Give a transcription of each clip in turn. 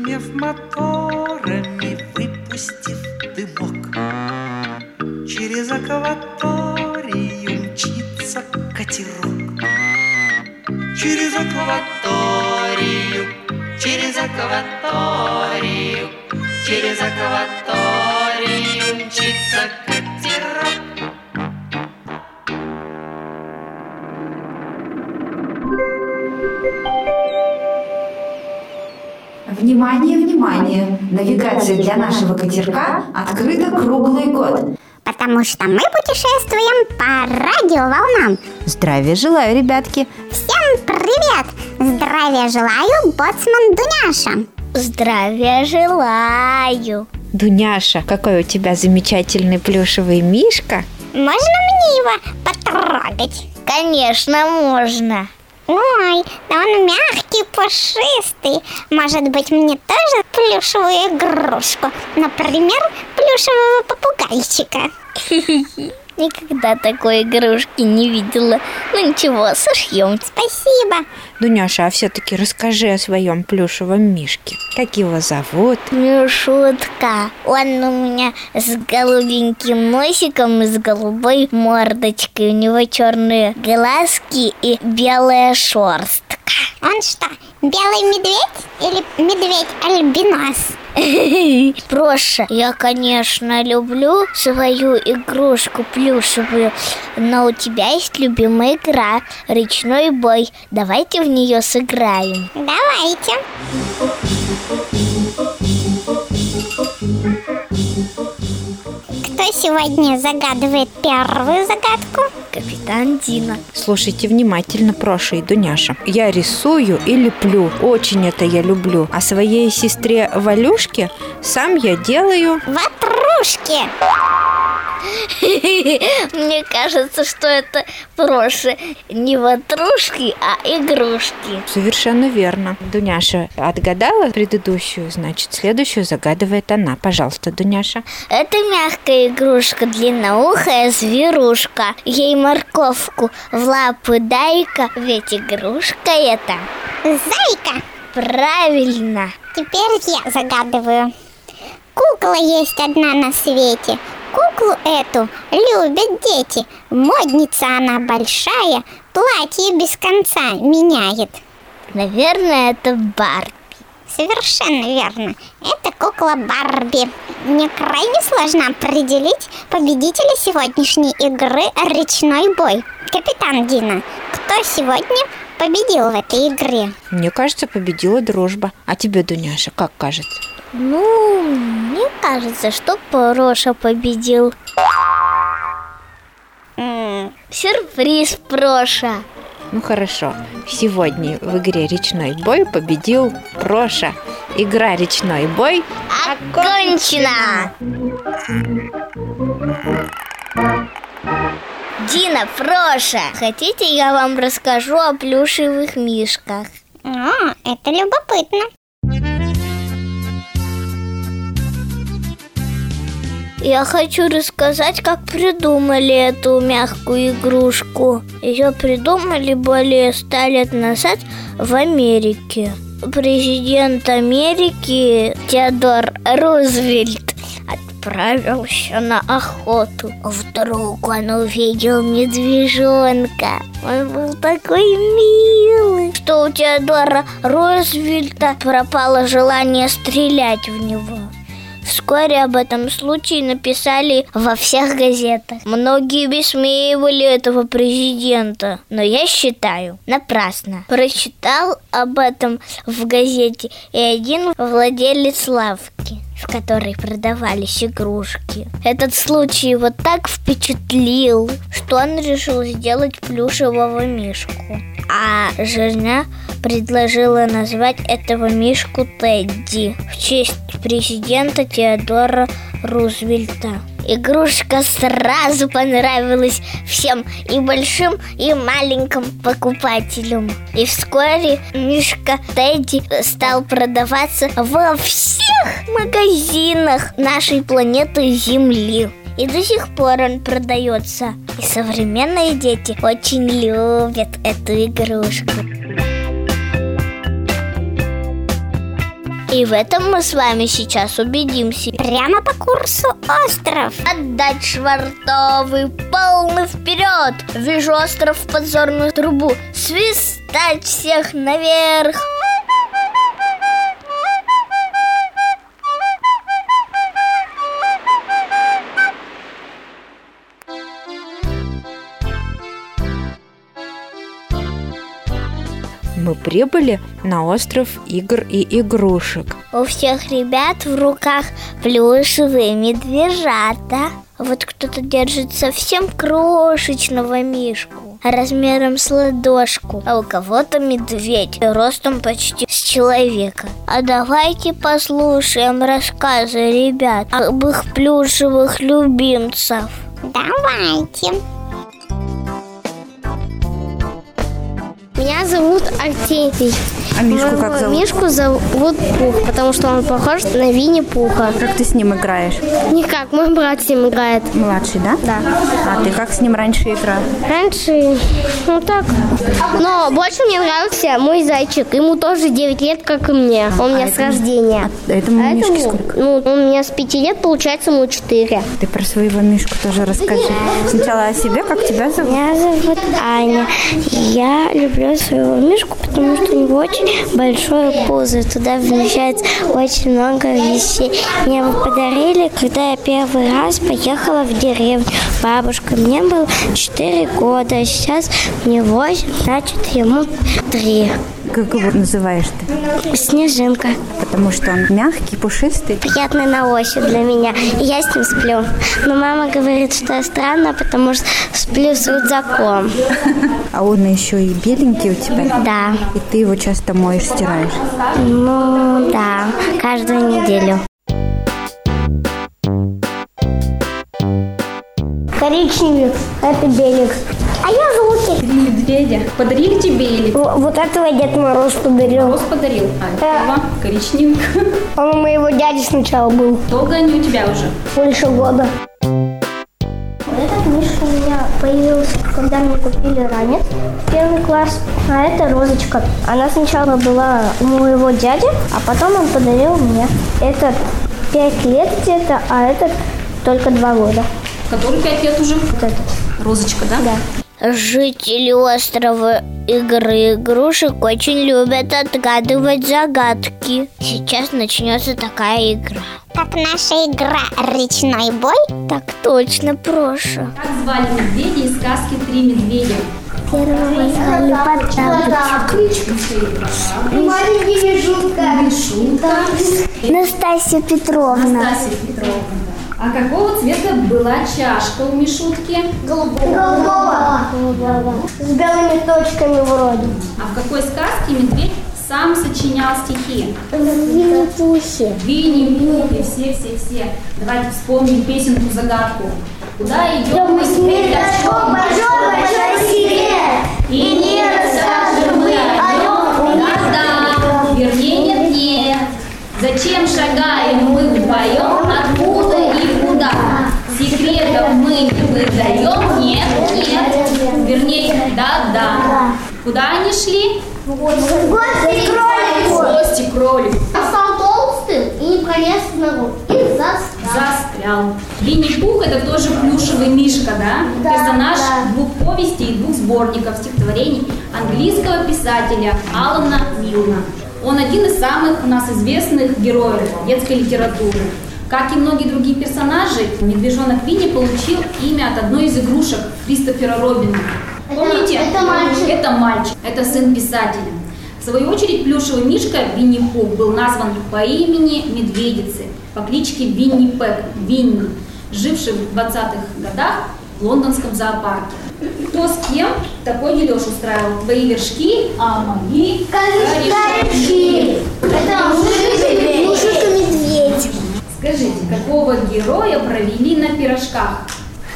Зашумев моторами, выпустив дымок. Через акваторию мчится катерок. Через акваторию, через акваторию Через акваторию мчится катерок Внимание, внимание! Навигация для нашего катерка открыта круглый год. Потому что мы путешествуем по радиоволнам. Здравия желаю, ребятки! Всем привет! Здравия желаю, боцман Дуняша. Здравия желаю. Дуняша, какой у тебя замечательный плюшевый мишка. Можно мне его потрогать? Конечно, можно. Ой, да он мягкий, пушистый. Может быть, мне тоже плюшевую игрушку? Например, плюшевого попугайчика. Никогда такой игрушки не видела. Ну ничего, сошьем. Спасибо. Дуняша, а все-таки расскажи о своем плюшевом мишке. Как его зовут? Мишутка. Он у меня с голубеньким носиком и с голубой мордочкой. У него черные глазки и белая шерстка. Он что, белый медведь или медведь-альбинос? Проша, я, конечно, люблю свою игрушку плюшевую, но у тебя есть любимая игра «Речной бой». Давайте в нее сыграем. Давайте. Кто сегодня загадывает первую загадку? Капитан Дина. Слушайте внимательно, Проша и Дуняша. Я рисую и леплю. Очень это я люблю. А своей сестре Валюшке сам я делаю... Ватрушки. Мне кажется, что это Проша не ватрушки, а игрушки. Совершенно верно. Дуняша отгадала предыдущую, значит, следующую загадывает она. Пожалуйста, Дуняша. Это мягкая игрушка, длинноухая зверушка. Ей морковку в лапы дай-ка, ведь игрушка это. Зайка. Правильно. Теперь я загадываю. Кукла есть одна на свете. Куклу эту любят дети. Модница она большая, платье без конца меняет. Наверное, это Барби. Совершенно верно. Это кукла Барби. Мне крайне сложно определить победителя сегодняшней игры «Речной бой». Капитан Дина, кто сегодня победил в этой игре? Мне кажется, победила дружба. А тебе, Дуняша, как кажется? Ну, мне кажется, что Проша победил. Сюрприз, Проша. Ну хорошо. Сегодня в игре «Речной бой» победил Проша. Игра «Речной бой» Окончено! Дина, Проша, хотите я вам расскажу о плюшевых мишках? А, это любопытно. Я хочу рассказать, как придумали эту мягкую игрушку. Ее придумали более ста лет назад в Америке. Президент Америки Теодор Рузвельт отправился на охоту. Вдруг он увидел медвежонка. Он был такой милый, что у Теодора Рузвельта пропало желание стрелять в него. Вскоре об этом случае написали во всех газетах. Многие высмеивали этого президента, но я считаю, напрасно. Прочитал об этом в газете и один владелец лавки в которой продавались игрушки. Этот случай его так впечатлил, что он решил сделать плюшевого мишку. А жена предложила назвать этого мишку Тедди в честь президента Теодора Рузвельта. Игрушка сразу понравилась всем и большим, и маленьким покупателям. И вскоре Мишка Тедди стал продаваться во всех магазинах нашей планеты Земли. И до сих пор он продается. И современные дети очень любят эту игрушку. И в этом мы с вами сейчас убедимся. Прямо по курсу остров. Отдать швартовый, полный вперед! Вижу остров в подзорную трубу. Свистать всех наверх! Прибыли на остров игр и игрушек. У всех ребят в руках плюшевые медвежата. Вот кто-то держит совсем крошечного мишку размером с ладошку, а у кого-то медведь ростом почти с человека. А давайте послушаем рассказы ребят об их плюшевых любимцев. Давайте. Меня зовут Артемий. А Мишку как зовут? Мишку зовут Пух, потому что он похож на Винни-Пуха. Как ты с ним играешь? Никак, мой брат с ним играет. Младший, да? Да. А ты как с ним раньше играл? Раньше, ну так. Но больше мне нравился мой зайчик. Ему тоже 9 лет, как и мне. Он у меня с рождения. А этому А Мишке этому, сколько? ну, он у меня с 5 лет, получается, ему 4. Ты про своего Мишку тоже расскажи. Сначала о себе, как тебя зовут? Меня зовут Аня. Я люблю своего мишку, потому что у него очень большое пузо. Туда вмещается очень много вещей. Мне его подарили, когда я первый раз поехала в деревню. Бабушка, мне было 4 года, а сейчас мне 8, значит ему 3. Как его называешь ты? Снежинка. Потому что он мягкий, пушистый. Приятный на ощупь для меня. И я с ним сплю. Но мама говорит, что я странно, потому что сплю с рюкзаком. А он еще и беленький у тебя. Да. И ты его часто моешь, стираешь. Ну да, каждую неделю. Коричневик, это белик. А я желтик. медведя. Подарили тебе или Вот этого Дед Мороз подарил. Мороз подарил? А этого коричневенько. Он у моего дяди сначала был. Долго они у тебя уже? Больше года. Этот мишка у меня появился, когда мне купили ранец в первый класс. А это розочка. Она сначала была у моего дяди, а потом он подарил мне. Этот пять лет где-то, а этот только два года. Который пять лет уже? Вот этот. Розочка, да? Да. Жители острова игры игрушек очень любят отгадывать загадки. Сейчас начнется такая игра. Как наша игра «Речной бой». Так точно, Проша. Как звали медведя из сказки «Три медведя»? Первого звали Настасья Петровна. Настасья Петровна. А какого цвета была чашка у Мишутки? Голубого. С белыми точками вроде. А в какой сказке медведь сам сочинял стихи? Винни-Пухи. Винни-Пухи, все-все-все. Давайте вспомним песенку-загадку. Куда идем мы с пятачком? И не расскажем мы о нем. Да-да, вернее нет, нет. Зачем шагаем мы вдвоем? И куда? Секретов мы не выдаем? Нет, нет. Вернее, да-да. Куда они шли? В гости к кролику. А стал толстым и не пролез в ногу. И застрял. Застрял. Винни-Пух это тоже плюшевый мишка, да? Да, Персонаж да. двух повестей и двух сборников стихотворений английского писателя Алана Милна. Он один из самых у нас известных героев детской литературы. Как и многие другие персонажи, медвежонок Винни получил имя от одной из игрушек Кристофера Робина. Помните? это мальчик. Это мальчик, это сын писателя. В свою очередь, плюшевый мишка Винни-Пух был назван по имени медведицы, по кличке Винни Пеп, Винни, живший в 20-х годах в лондонском зоопарке. Кто с кем такой дележ устраивал? Твои вершки, а мои корешки. медведь. Скажите, какого героя провели на пирожках?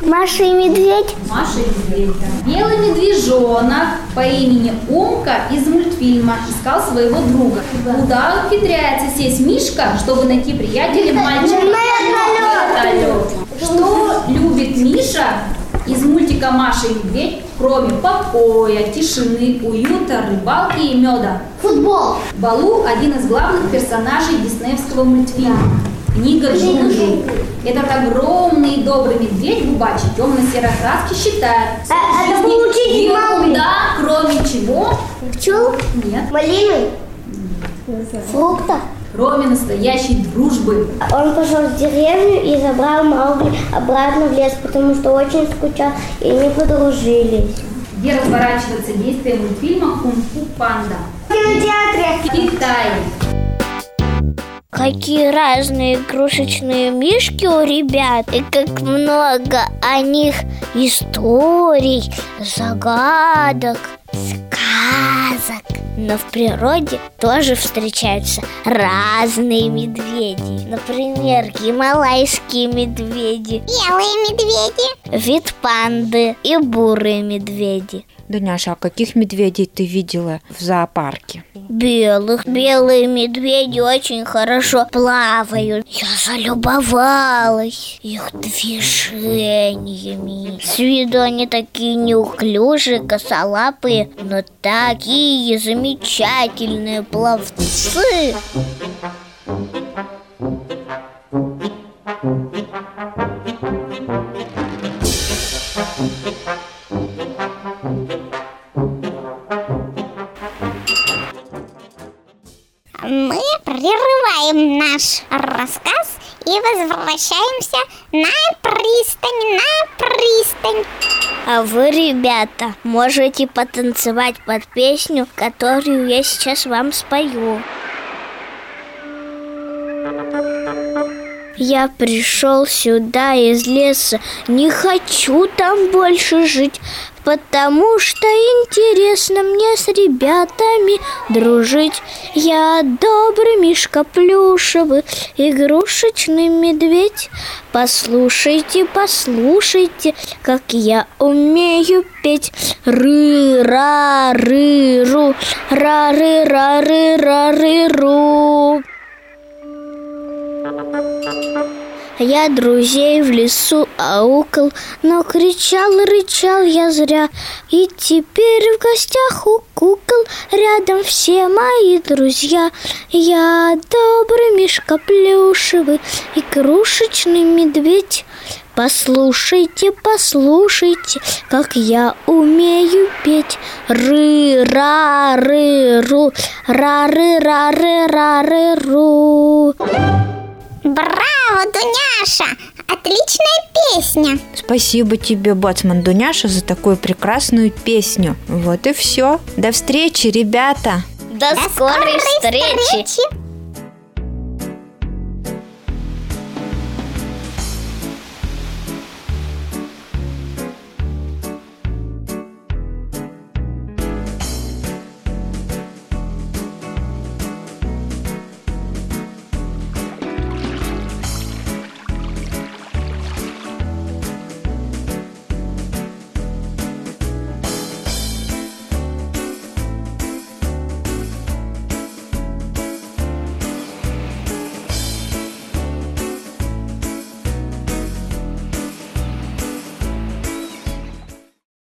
Маша и медведь. Маша и медведь. да. Белый медвежонок по имени Умка из мультфильма искал своего друга. Куда ухитряется сесть Мишка, чтобы найти приятеля мальчика? Вертолет. Что любит Миша Из мультика «Маша и медведь», кроме покоя, тишины, уюта, рыбалки и меда. Футбол. Балу – один из главных персонажей диснеевского мультфильма. Книга джунглей. Этот огромный добрый медведь Губачи темно-серой краски считает. А- а это получить ерунда, кроме чего? Пчел. Нет. Малины. Фруктов. Кроме настоящей дружбы. Он пошел в деревню и забрал Маугли обратно в лес, потому что очень скучал, и они подружились. Где разворачивается действие мультфильма «Кунг-фу панда». В кинотеатре. В Китае. Какие разные игрушечные мишки у ребят И как много о них историй, загадок, Но в природе тоже встречаются разные медведи Например, гималайские медведи Белые медведи. Вид панды и бурые медведи Дуняша, а каких медведей ты видела в зоопарке? Белых. Белые медведи очень хорошо плавают. Я залюбовалась их движениями. С виду они такие неуклюжие, косолапые, но такие замечательные пловцы. Мы прерываем наш рассказ и возвращаемся на пристань, на пристань. А вы, ребята, можете потанцевать под песню, которую я сейчас вам спою. Я пришел сюда из леса, не хочу там больше жить, потому что интересно мне с ребятами дружить. Я добрый мишка плюшевый, игрушечный медведь. Послушайте, послушайте, как я умею петь. Ры-ра-ры-ру, ра-ры-ра-ры-ра-ры-ру. Я друзей в лесу аукал, но кричал, рычал я зря. И теперь в гостях у кукол рядом все мои друзья. Я добрый мишка плюшевый, игрушечный медведь. Послушайте, послушайте, как я умею петь. Ры-ра-ры-ру, ра-ры-ра-ры-ра-ры-ру. Браво, Дуняша! Отличная песня! Спасибо тебе, Боцман Дуняша, за такую прекрасную песню. Вот и все. До встречи, ребята! До, скорой, встречи. встречи!